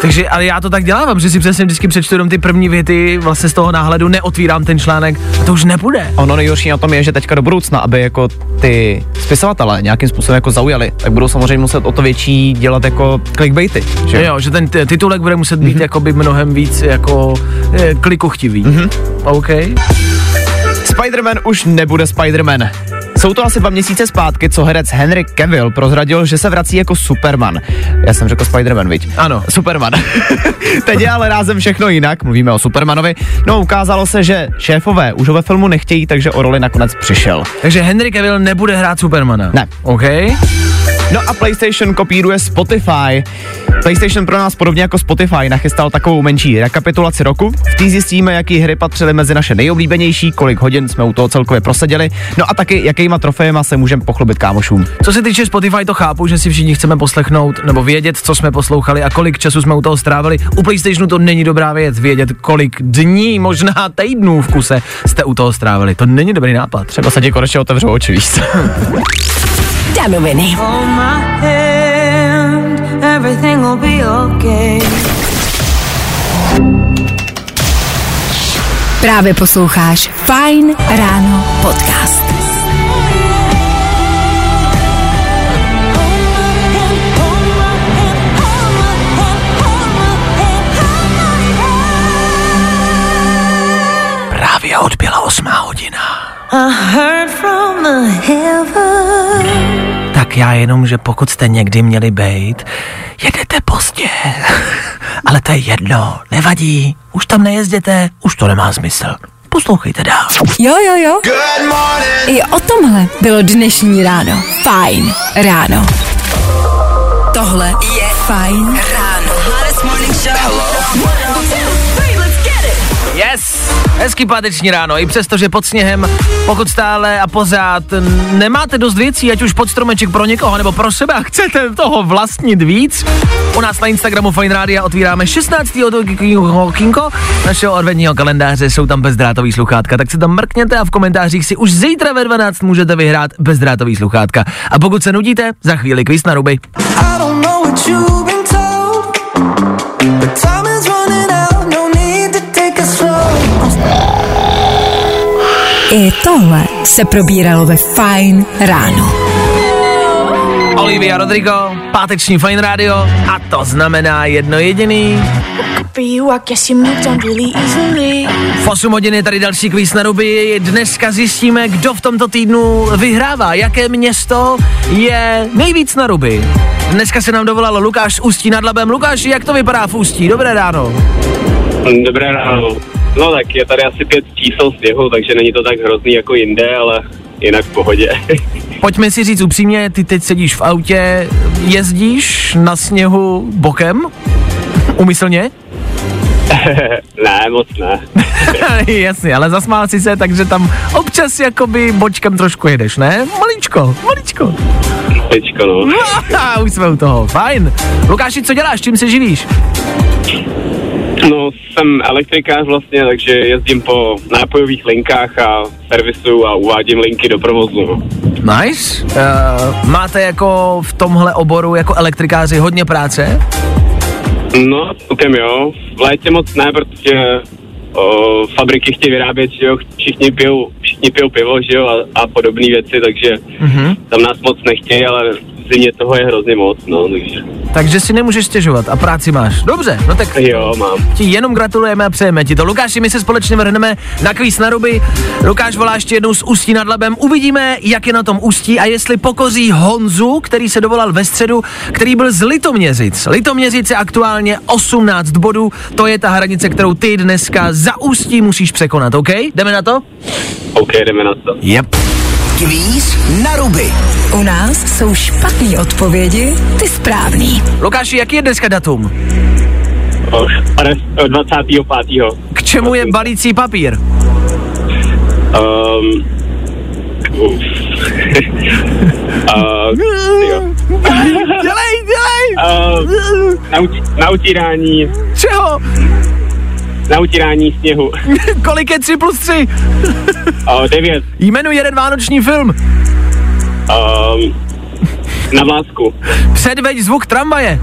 Takže, ale já to tak dělám, že si přesně vždycky přečtu jenom ty první věty, vlastně z toho náhledu neotvírám ten článek a to už nepůjde. Ono nejhorší na tom je, že teďka do budoucna, aby jako ty spisovatelé nějakým způsobem jako zaujali, tak budou samozřejmě muset o to větší dělat jako clickbaity. Že? Jo, jo, že ten t- titulek bude muset být mm-hmm. jakoby mnohem víc jako e, klikochtivý. Mm-hmm. OK. Spider-Man už nebude Spider-Man. Jsou to asi dva měsíce zpátky, co herec Henry Cavill prozradil, že se vrací jako Superman. Já jsem řekl Spider-Man, viď? Ano. Superman. Teď je ale rázem všechno jinak, mluvíme o Supermanovi. No, ukázalo se, že šéfové už ho ve filmu nechtějí, takže o roli nakonec přišel. Takže Henry Cavill nebude hrát Supermana. Ne. OK. No a PlayStation kopíruje Spotify. PlayStation pro nás podobně jako Spotify nachystal takovou menší rekapitulaci roku. V té zjistíme, jaký hry patřily mezi naše nejoblíbenější, kolik hodin jsme u toho celkově proseděli, no a taky jakýma trofejema se můžeme pochlubit kámošům. Co se týče Spotify, to chápu, že si všichni chceme poslechnout nebo vědět, co jsme poslouchali a kolik času jsme u toho strávili. U PlayStationu to není dobrá věc, vědět, kolik dní, možná týdnů v kuse jste u toho strávili. To není dobrý nápad. Třeba se ti konečně otevřou oči, víš? Danoviny. Everything will be okay. Právě posloucháš Fine Ráno podcast. Právě odbyla osmá hodina. I heard from the heaven. Já jenom, že pokud jste někdy měli bejt, jedete pozdě. Ale to je jedno, nevadí. Už tam nejezděte, už to nemá smysl. Poslouchejte dál. Jo, jo, jo. I o tomhle bylo dnešní ráno. Fajn ráno. Tohle je Fajn ráno. Yes! Hezký páteční ráno, i přesto, že pod sněhem, pokud stále a pořád nemáte dost věcí, ať už pod stromeček pro někoho nebo pro sebe a chcete toho vlastnit víc, u nás na Instagramu Fine Radio otvíráme 16. okinko našeho adventního kalendáře, jsou tam bezdrátový sluchátka, tak se tam mrkněte a v komentářích si už zítra ve 12 můžete vyhrát bezdrátový sluchátka. A pokud se nudíte, za chvíli kvíz na ruby. I don't know what you've been told, but I tohle se probíralo ve Fajn ráno. Olivia Rodrigo, páteční Fine Radio a to znamená jedno jediný. For you, I guess you moved on really easily. V 8 hodin je tady další kvíz na ruby. Dneska zjistíme, kdo v tomto týdnu vyhrává, jaké město je nejvíc na ruby. Dneska se nám dovolal Lukáš z Ústí nad Labem. Lukáš, jak to vypadá v Ústí? Dobré ráno. Dobré ráno. No tak je tady asi pět čísel sněhu, takže není to tak hrozný jako jinde, ale jinak v pohodě. Pojďme si říct upřímně, ty teď sedíš v autě, jezdíš na sněhu bokem? Umyslně? ne, moc ne. Jasně, ale zasmál si se, takže tam občas jakoby bočkem trošku jedeš, ne? Maličko, maličko. Tečko, no. A už jsme u toho, fajn. Lukáši, co děláš, čím se živíš? No, jsem elektrikář vlastně, takže jezdím po nápojových linkách a servisu a uvádím linky do provozu. Nice. Uh, máte jako v tomhle oboru jako elektrikáři hodně práce? No, celkem jo. V létě moc ne, protože o, fabriky chtějí vyrábět, že jo, všichni pijou, všichni pijou pivo, že jo, a, a podobné věci, takže Mhm. tam nás moc nechtějí, ale zimě toho je hrozně moc, no, takže Takže si nemůžeš stěžovat a práci máš. Dobře, no tak jo, mám. ti jenom gratulujeme a přejeme ti to. Lukáši, my se společně vrhneme na kvíz na ruby. Lukáš volá ještě jednou z Ústí nad Labem. Uvidíme, jak je na tom Ústí a jestli pokoří Honzu, který se dovolal ve středu, který byl z Litoměřic. Litoměřic je aktuálně 18 bodů. To je ta hranice, kterou ty dneska za Ústí musíš překonat, OK? Jdeme na to? OK, jdeme na to. Yep. Kvíz na ruby. U nás jsou špatné odpovědi, ty správný. Lukáši, jaký je dneska datum? O, pade- o, 25. K čemu je balící papír? Um, uh, jo. Dělej, dělej! Uh, na, uti- na utírání, Čeho? Na utírání sněhu. Kolik je 3 plus 3? Uh, 9. Jmenuji jeden vánoční film. Um, na vlásku. Předveď zvuk tramvaje.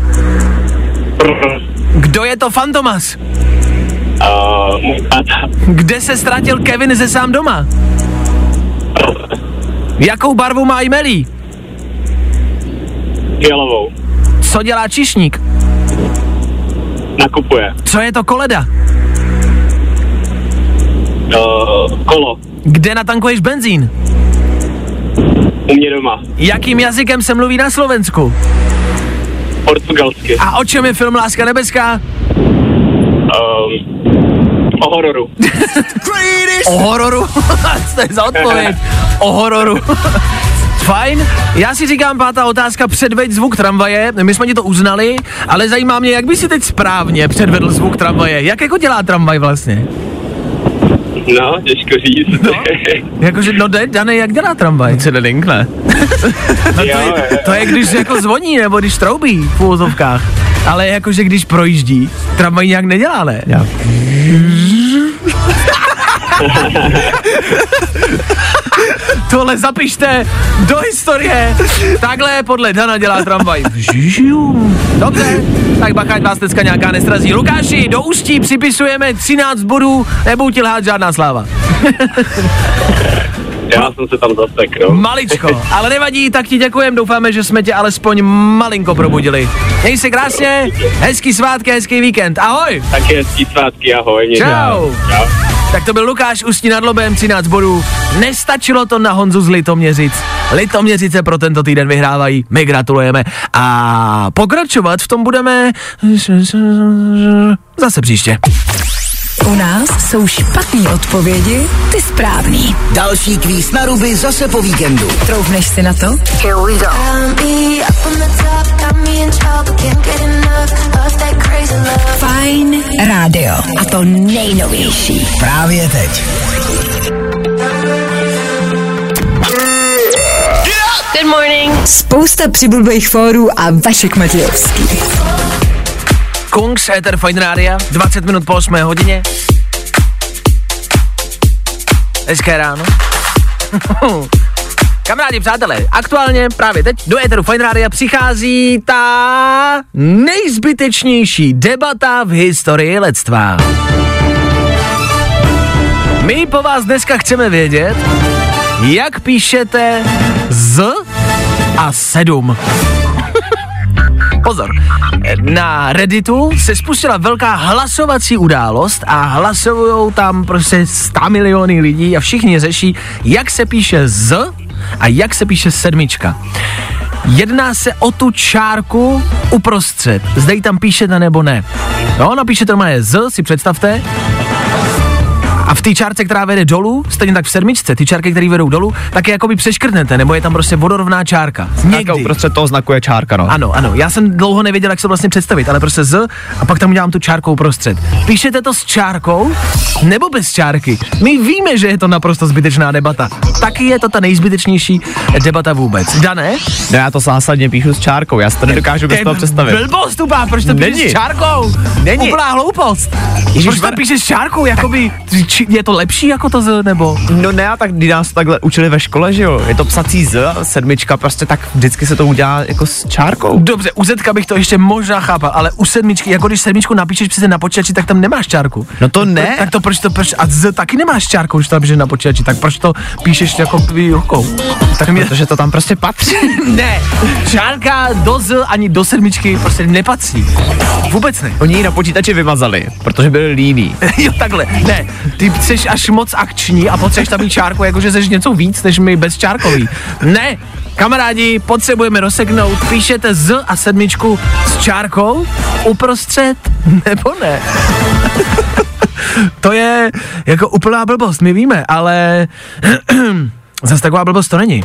Kdo je to Fantomas? Uh, můj táta. Kde se ztratil Kevin ze sám doma? Jakou barvu má jmelí? Fialovou. Co dělá čišník? Nakupuje. Co je to koleda? Uh, kolo. Kde natankuješ benzín? U mě doma. Jakým jazykem se mluví na Slovensku? Portugalsky. A o čem je film Láska nebeská? Um, o hororu. O hororu? to je za odpověď. O hororu. Fajn, já si říkám pátá otázka, předveď zvuk tramvaje, my jsme ti to uznali, ale zajímá mě, jak by si teď správně předvedl zvuk tramvaje, jak jako dělá tramvaj vlastně? No, těžko říct. No. Jakože, no Dane, jak dělá tramvaj? Se nelinkne. No to, je, to je, když jako zvoní, nebo když troubí v úvozovkách. Ale jakože když projíždí, tramvaj nějak nedělá, ne? Já. Tohle zapište do historie. Takhle podle Dana dělá tramvaj. Dobře, tak bacha, ať vás dneska nějaká nestrazí. Lukáši, do ústí připisujeme 13 bodů, nebudu ti lhát žádná sláva. Já jsem se tam zasek, no. Maličko, ale nevadí, tak ti děkujem, doufáme, že jsme tě alespoň malinko probudili. Měj se krásně, hezký svátky, hezký víkend, ahoj. Taky hezký svátky, ahoj. mějte. Čau. Čau. Tak to byl Lukáš Ústí nad Lobem, 13 bodů. Nestačilo to na Honzu z Litoměřic. Litoměřice pro tento týden vyhrávají, my gratulujeme. A pokračovat v tom budeme zase příště. U nás jsou špatné odpovědi, ty správný. Další kvíz na ruby zase po víkendu. Troufneš si na to? Here we go. Fajn rádio. A to nejnovější. Právě teď. Good morning. Spousta přibulbých fórů a Vašek Matějovský. Kungs, Ether Fine Rádia, 20 minut po 8 hodině. Hezké ráno. Kamarádi, přátelé, aktuálně právě teď do Eteru Fine Rádia přichází ta nejzbytečnější debata v historii lidstva. My po vás dneska chceme vědět, jak píšete z a 7. Pozor, na Redditu se spustila velká hlasovací událost a hlasujou tam prostě 100 miliony lidí a všichni řeší, jak se píše z a jak se píše sedmička. Jedná se o tu čárku uprostřed. Zde ji tam píšete nebo ne. No, napíšete normálně z, si představte, a v té čárce, která vede dolů, stejně tak v sedmičce, ty čárky, které vedou dolů, tak je jakoby přeškrtnete, nebo je tam prostě vodorovná čárka. Někdy. Uprostřed toho znaku je čárka, no. Ano, ano, já jsem dlouho nevěděl, jak se vlastně představit, ale prostě z a pak tam udělám tu čárkou prostřed. Píšete to s čárkou nebo bez čárky? My víme, že je to naprosto zbytečná debata. Taky je to ta nejzbytečnější debata vůbec. Dané? No já to zásadně píšu s čárkou, já si to nedokážu bez toho představit. Blbost tupá, proč to píšeš s čárkou? Není. Úplná hloupost. Ježiš, proč to píšeš s čárkou, jakoby, či- je to lepší jako to z, nebo? No ne, a tak když nás takhle učili ve škole, že jo, je to psací z, sedmička, prostě tak vždycky se to udělá jako s čárkou. Dobře, u Zetka bych to ještě možná chápal, ale u sedmičky, jako když sedmičku napíšeš přece na počítači, tak tam nemáš čárku. No to ne. Tak to proč to proč, a z taky nemáš čárku, když to napíšeš na počítači, tak proč to píšeš jako rukou? Tak mě, Protože to tam prostě patří. ne, čárka do z ani do sedmičky prostě nepatří. Vůbec ne. Oni ji na počítači vymazali, protože byli líní. jo, takhle. Ne, ty jsi až moc akční a potřebuješ tam mít čárku, jakože jsi něco víc, než my bez čárkový. Ne, kamarádi, potřebujeme rozseknout, píšete z a sedmičku s čárkou uprostřed, nebo ne? to je jako úplná blbost, my víme, ale zase taková blbost to není.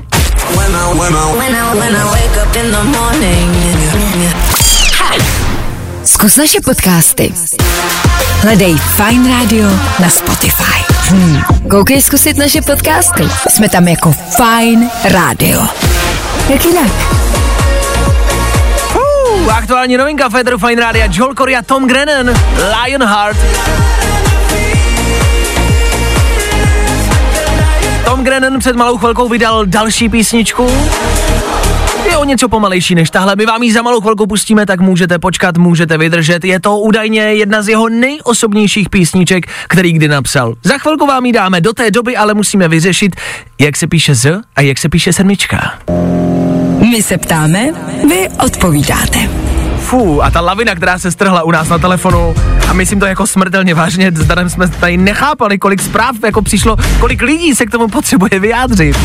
Zkus naše podcasty. Hledej Fine Radio na Spotify. Hmm. Koukej zkusit naše podcasty. Jsme tam jako Fine Radio. Jak jinak? Uh, aktuální novinka Federu Fine Rádia, Joel Corey a Tom Grennan, Lionheart. Tom Grennan před malou chvilkou vydal další písničku. Je o něco pomalejší než tahle. My vám ji za malou chvilku pustíme, tak můžete počkat, můžete vydržet. Je to údajně jedna z jeho nejosobnějších písniček, který kdy napsal. Za chvilku vám ji dáme, do té doby ale musíme vyřešit, jak se píše z a jak se píše sedmička. My se ptáme, vy odpovídáte. Fú, a ta lavina, která se strhla u nás na telefonu, a myslím to jako smrtelně vážně, s Danem jsme tady nechápali, kolik zpráv jako přišlo, kolik lidí se k tomu potřebuje vyjádřit.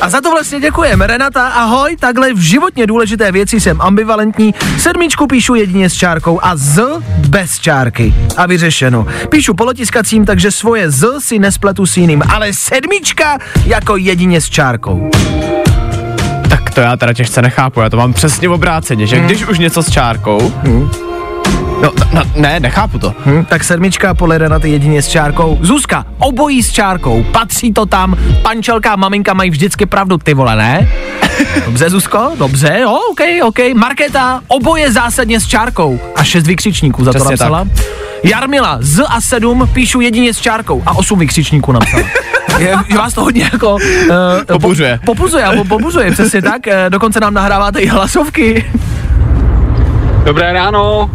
A za to vlastně děkujeme. Renata, ahoj, takhle v životně důležité věci jsem ambivalentní. Sedmičku píšu jedině s čárkou a z bez čárky. A vyřešeno. Píšu polotiskacím, takže svoje z si nespletu s jiným, ale sedmička jako jedině s čárkou. To já teda těžce nechápu, já to mám přesně obráceně, že když už něco s čárkou, no, no ne, nechápu to. Hm, tak sedmička podle Renaty jedině s čárkou. Zuzka, obojí s čárkou, patří to tam, pančelka a maminka mají vždycky pravdu, ty vole, ne? Dobře, Zuzko, dobře, jo, OK, OK. Markéta, oboje zásadně s čárkou a šest vykřičníků za to Přesně napsala. Jarmila, z a sedm píšu jedině s čárkou a osm vykřičníků napsala. Je, že vás to hodně jako... Uh, Pobuřuje. Po, pobuřuje, po, pobuřuje, přesně tak. Uh, dokonce nám nahráváte i hlasovky. Dobré ráno.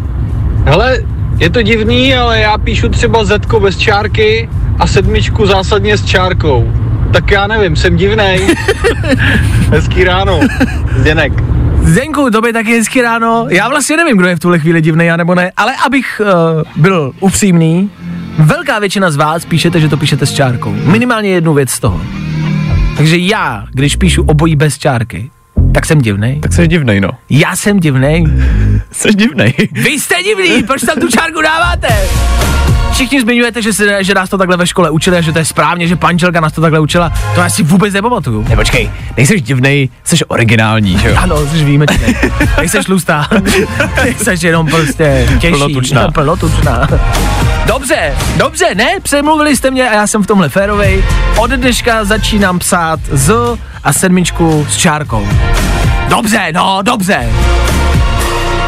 Hele, je to divný, ale já píšu třeba Zetko bez čárky a sedmičku zásadně s čárkou. Tak já nevím, jsem divnej. Hezký ráno. Zdenek. Zdenku, tobě taky hezky ráno. Já vlastně nevím, kdo je v tuhle chvíli divný, já nebo ne, ale abych uh, byl upřímný, velká většina z vás píšete, že to píšete s čárkou. Minimálně jednu věc z toho. Takže já, když píšu obojí bez čárky, tak jsem divnej. Tak jsi divnej, no. Já jsem divnej. Jsi divnej. Vy jste divný, proč tam tu čárku dáváte? Všichni zmiňujete, že, se, že nás to takhle ve škole učili a že to je správně, že pančelka nás to takhle učila. To já si vůbec nepamatuju. Ne, počkej, nejsi divnej, jsi originální, že jo? Ano, jsi výjimečný. Nejseš tlustá. Nejseš jenom prostě těžší. Plnotučná. Plnotučná. Dobře, dobře, ne, přemluvili jste mě a já jsem v tomhle férovej. Od dneška začínám psát z a sedmičku s čárkou. Dobře, no, dobře.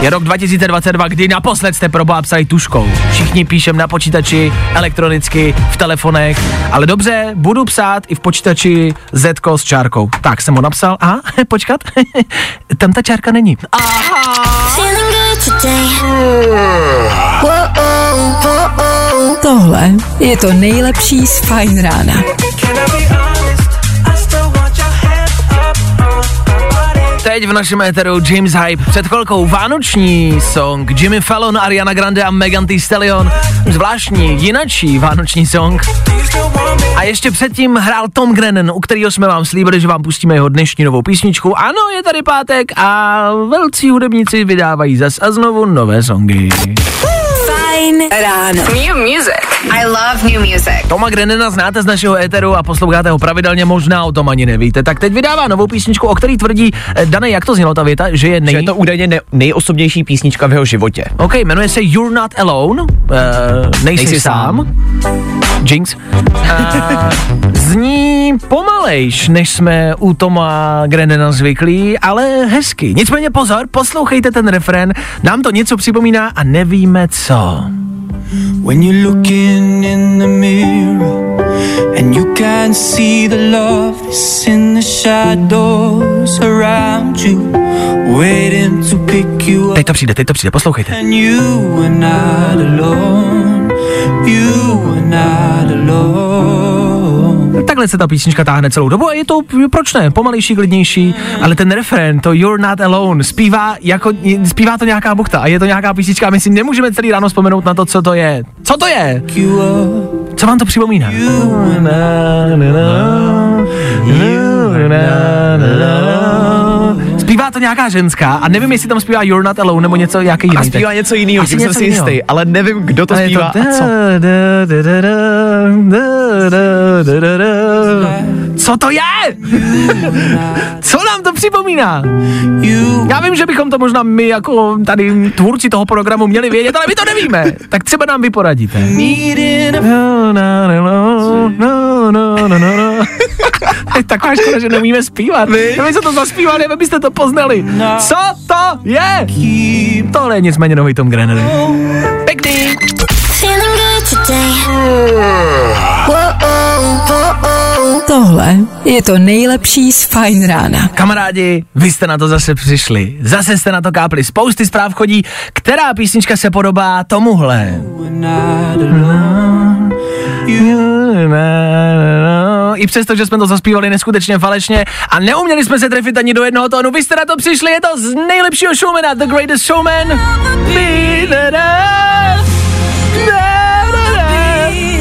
Je rok 2022, kdy naposled jste proboha psali tuškou. Všichni píšem na počítači, elektronicky, v telefonech, ale dobře, budu psát i v počítači Z s čárkou. Tak jsem ho napsal a počkat, tam ta čárka není. Aha. Tohle je to nejlepší z Fajn rána. Teď v našem éteru James Hype, před chvilkou vánoční song Jimmy Fallon, Ariana Grande a Megan Thee Stallion, zvláštní, jinačí vánoční song. A ještě předtím hrál Tom Grennan, u kterého jsme vám slíbili, že vám pustíme jeho dnešní novou písničku. Ano, je tady pátek a velcí hudebníci vydávají zas a znovu nové songy. Fajn ráno. New music. I love new music. Toma Grennana znáte z našeho éteru a posloucháte ho pravidelně, možná o tom ani nevíte. Tak teď vydává novou písničku, o který tvrdí, eh, Dane, jak to znělo ta věta, že je nej... Že je to údajně ne- nejosobnější písnička v jeho životě. OK, jmenuje se You're Not Alone, uh, nejsi, Nejsi sám. Jinx. Uh, zní pomalejš, než jsme u Toma Grennana zvyklí, ale hezky. Nicméně pozor, poslouchejte ten refrén, nám to něco připomíná a nevíme co. When you're looking in the mirror and you can see the love is in the shadows around you, waiting to pick you up. Teď to přijde, teď to přijde, poslouchejte. And you are not alone. You are not alone. Takhle se ta písnička táhne celou dobu a je to, proč ne, pomalejší, klidnější, ale ten refrén, to You're Not Alone, zpívá, jako, zpívá to nějaká buchta a je to nějaká písnička a my si nemůžeme celý ráno vzpomenout na to, co to je. Co to je? Co vám to připomíná? Zpívá to nějaká ženská a nevím, jestli tam zpívá You're Not Alone nebo něco nějaký jiný. A zpívá něco jiného, jsem něco si jistý, ale nevím, kdo to zpívá a co. Co to je? Co nám to připomíná? Já vím, že bychom to možná my jako tady tvůrci toho programu měli vědět, ale my to nevíme. Tak třeba nám vy poradíte. needing a No, no, no, no, no, no, no, no. Je taková škoda, že neumíme zpívat. Kdyby se to zaspívali, nevím, byste to poznali. Co to je? Tohle je nicméně nový Tom Grennan. Pěkný. Je to nejlepší z Fajn rána. Kamarádi, vy jste na to zase přišli. Zase jste na to kápli. Spousty zpráv chodí, která písnička se podobá tomuhle. i přesto, že jsme to zaspívali neskutečně falešně a neuměli jsme se trefit ani do jednoho tónu. Vy jste na to přišli, je to z nejlepšího showmana, The Greatest Showman.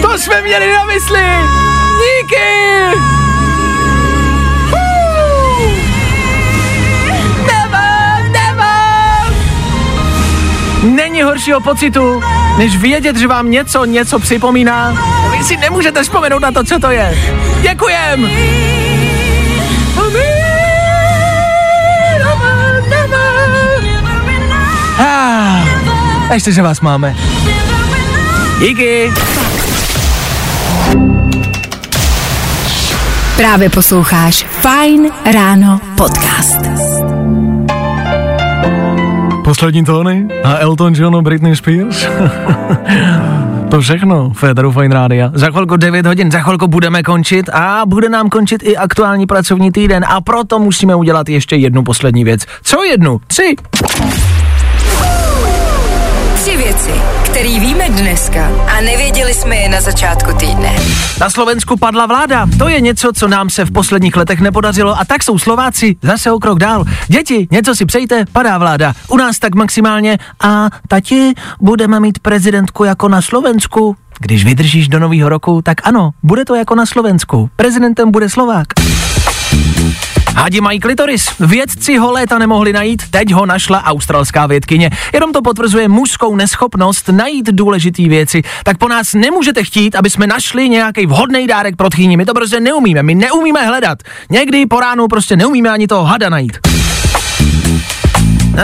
To jsme měli na mysli. Díky. Není horšího pocitu, než vědět, že vám něco, něco připomíná. Vy si nemůžete vzpomenout na to, co to je. Děkujem. Ah, ještě, že vás máme. Díky. Právě posloucháš Fine Ráno podcast. Poslední tóny a Elton John a Britney Spears. to všechno, Féteru Fine Rádia. Za chvilku 9 hodin, za chvilku budeme končit a bude nám končit i aktuální pracovní týden a proto musíme udělat ještě jednu poslední věc. Co jednu? Tři. Tři věci, které víme dneska a nevěděli jsme je na začátku týdne. Na Slovensku padla vláda. To je něco, co nám se v posledních letech nepodařilo a tak jsou Slováci zase o krok dál. Děti, něco si přejte, padá vláda. U nás tak maximálně a tati, budeme mít prezidentku jako na Slovensku. Když vydržíš do nového roku, tak ano, bude to jako na Slovensku. Prezidentem bude Slovák. Hadi mají klitoris. Vědci ho léta nemohli najít, teď ho našla australská vědkyně. Jenom to potvrzuje mužskou neschopnost najít důležité věci. Tak po nás nemůžete chtít, aby jsme našli nějaký vhodný dárek pro tchýni. My to prostě neumíme, my neumíme hledat. Někdy po ránu prostě neumíme ani toho hada najít.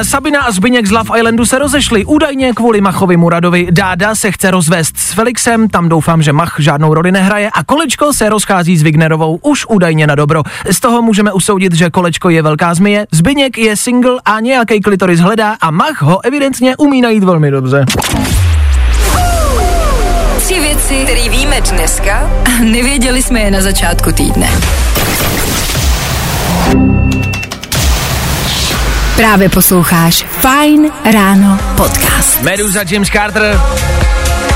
Sabina a Zbyněk z Love Islandu se rozešli údajně kvůli Machovi Muradovi. Dáda se chce rozvést s Felixem, tam doufám, že Mach žádnou roli nehraje a Kolečko se rozchází s Wignerovou už údajně na dobro. Z toho můžeme usoudit, že Kolečko je velká zmije, Zbyněk je single a nějaký klitoris hledá a Mach ho evidentně umí najít velmi dobře. Tři věci, které víme dneska a nevěděli jsme je na začátku týdne. Právě posloucháš Fine Ráno podcast. Meduza James Carter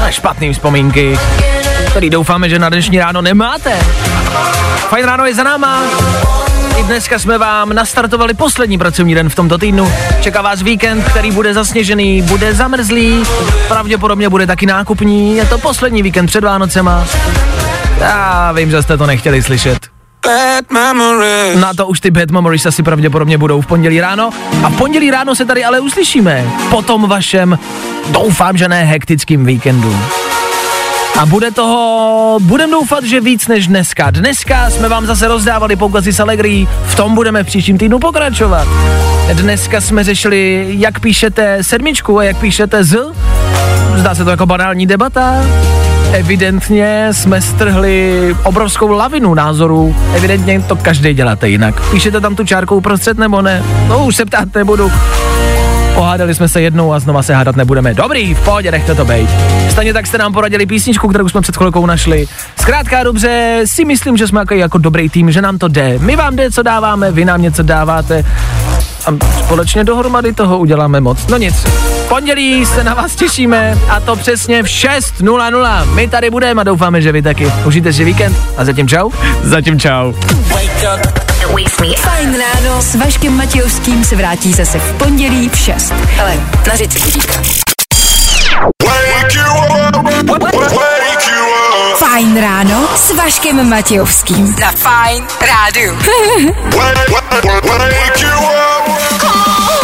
a špatný vzpomínky, který doufáme, že na dnešní ráno nemáte. Fajn ráno je za náma. I dneska jsme vám nastartovali poslední pracovní den v tomto týdnu. Čeká vás víkend, který bude zasněžený, bude zamrzlý, pravděpodobně bude taky nákupní. Je to poslední víkend před Vánocema. Já vím, že jste to nechtěli slyšet. Na to už ty bad memories asi pravděpodobně budou v pondělí ráno. A v pondělí ráno se tady ale uslyšíme. Po tom vašem, doufám, že ne hektickým víkendu. A bude toho, budem doufat, že víc než dneska. Dneska jsme vám zase rozdávali poukazy s Allegri, v tom budeme v příštím týdnu pokračovat. Dneska jsme řešili, jak píšete sedmičku a jak píšete z. Zdá se to jako banální debata. Evidentně jsme strhli obrovskou lavinu názorů. Evidentně to každý děláte jinak. Píšete tam tu čárku uprostřed nebo ne? No už se ptát nebudu. Pohádali jsme se jednou a znova se hádat nebudeme. Dobrý, v pohodě, nechte to být. Stejně tak jste nám poradili písničku, kterou jsme před chvilkou našli. Zkrátka dobře, si myslím, že jsme jako, jako dobrý tým, že nám to jde. My vám jde, co dáváme, vy nám něco dáváte a společně dohromady toho uděláme moc. No nic. V pondělí se na vás těšíme a to přesně v 6.00. My tady budeme a doufáme, že vy taky. Užijte si víkend a zatím čau. Zatím čau. Fajn ráno s Vaškem Matějovským se vrátí zase v pondělí v 6. Ale na. Fajn ráno s Vaškem Matějovským. Na Fajn rádu.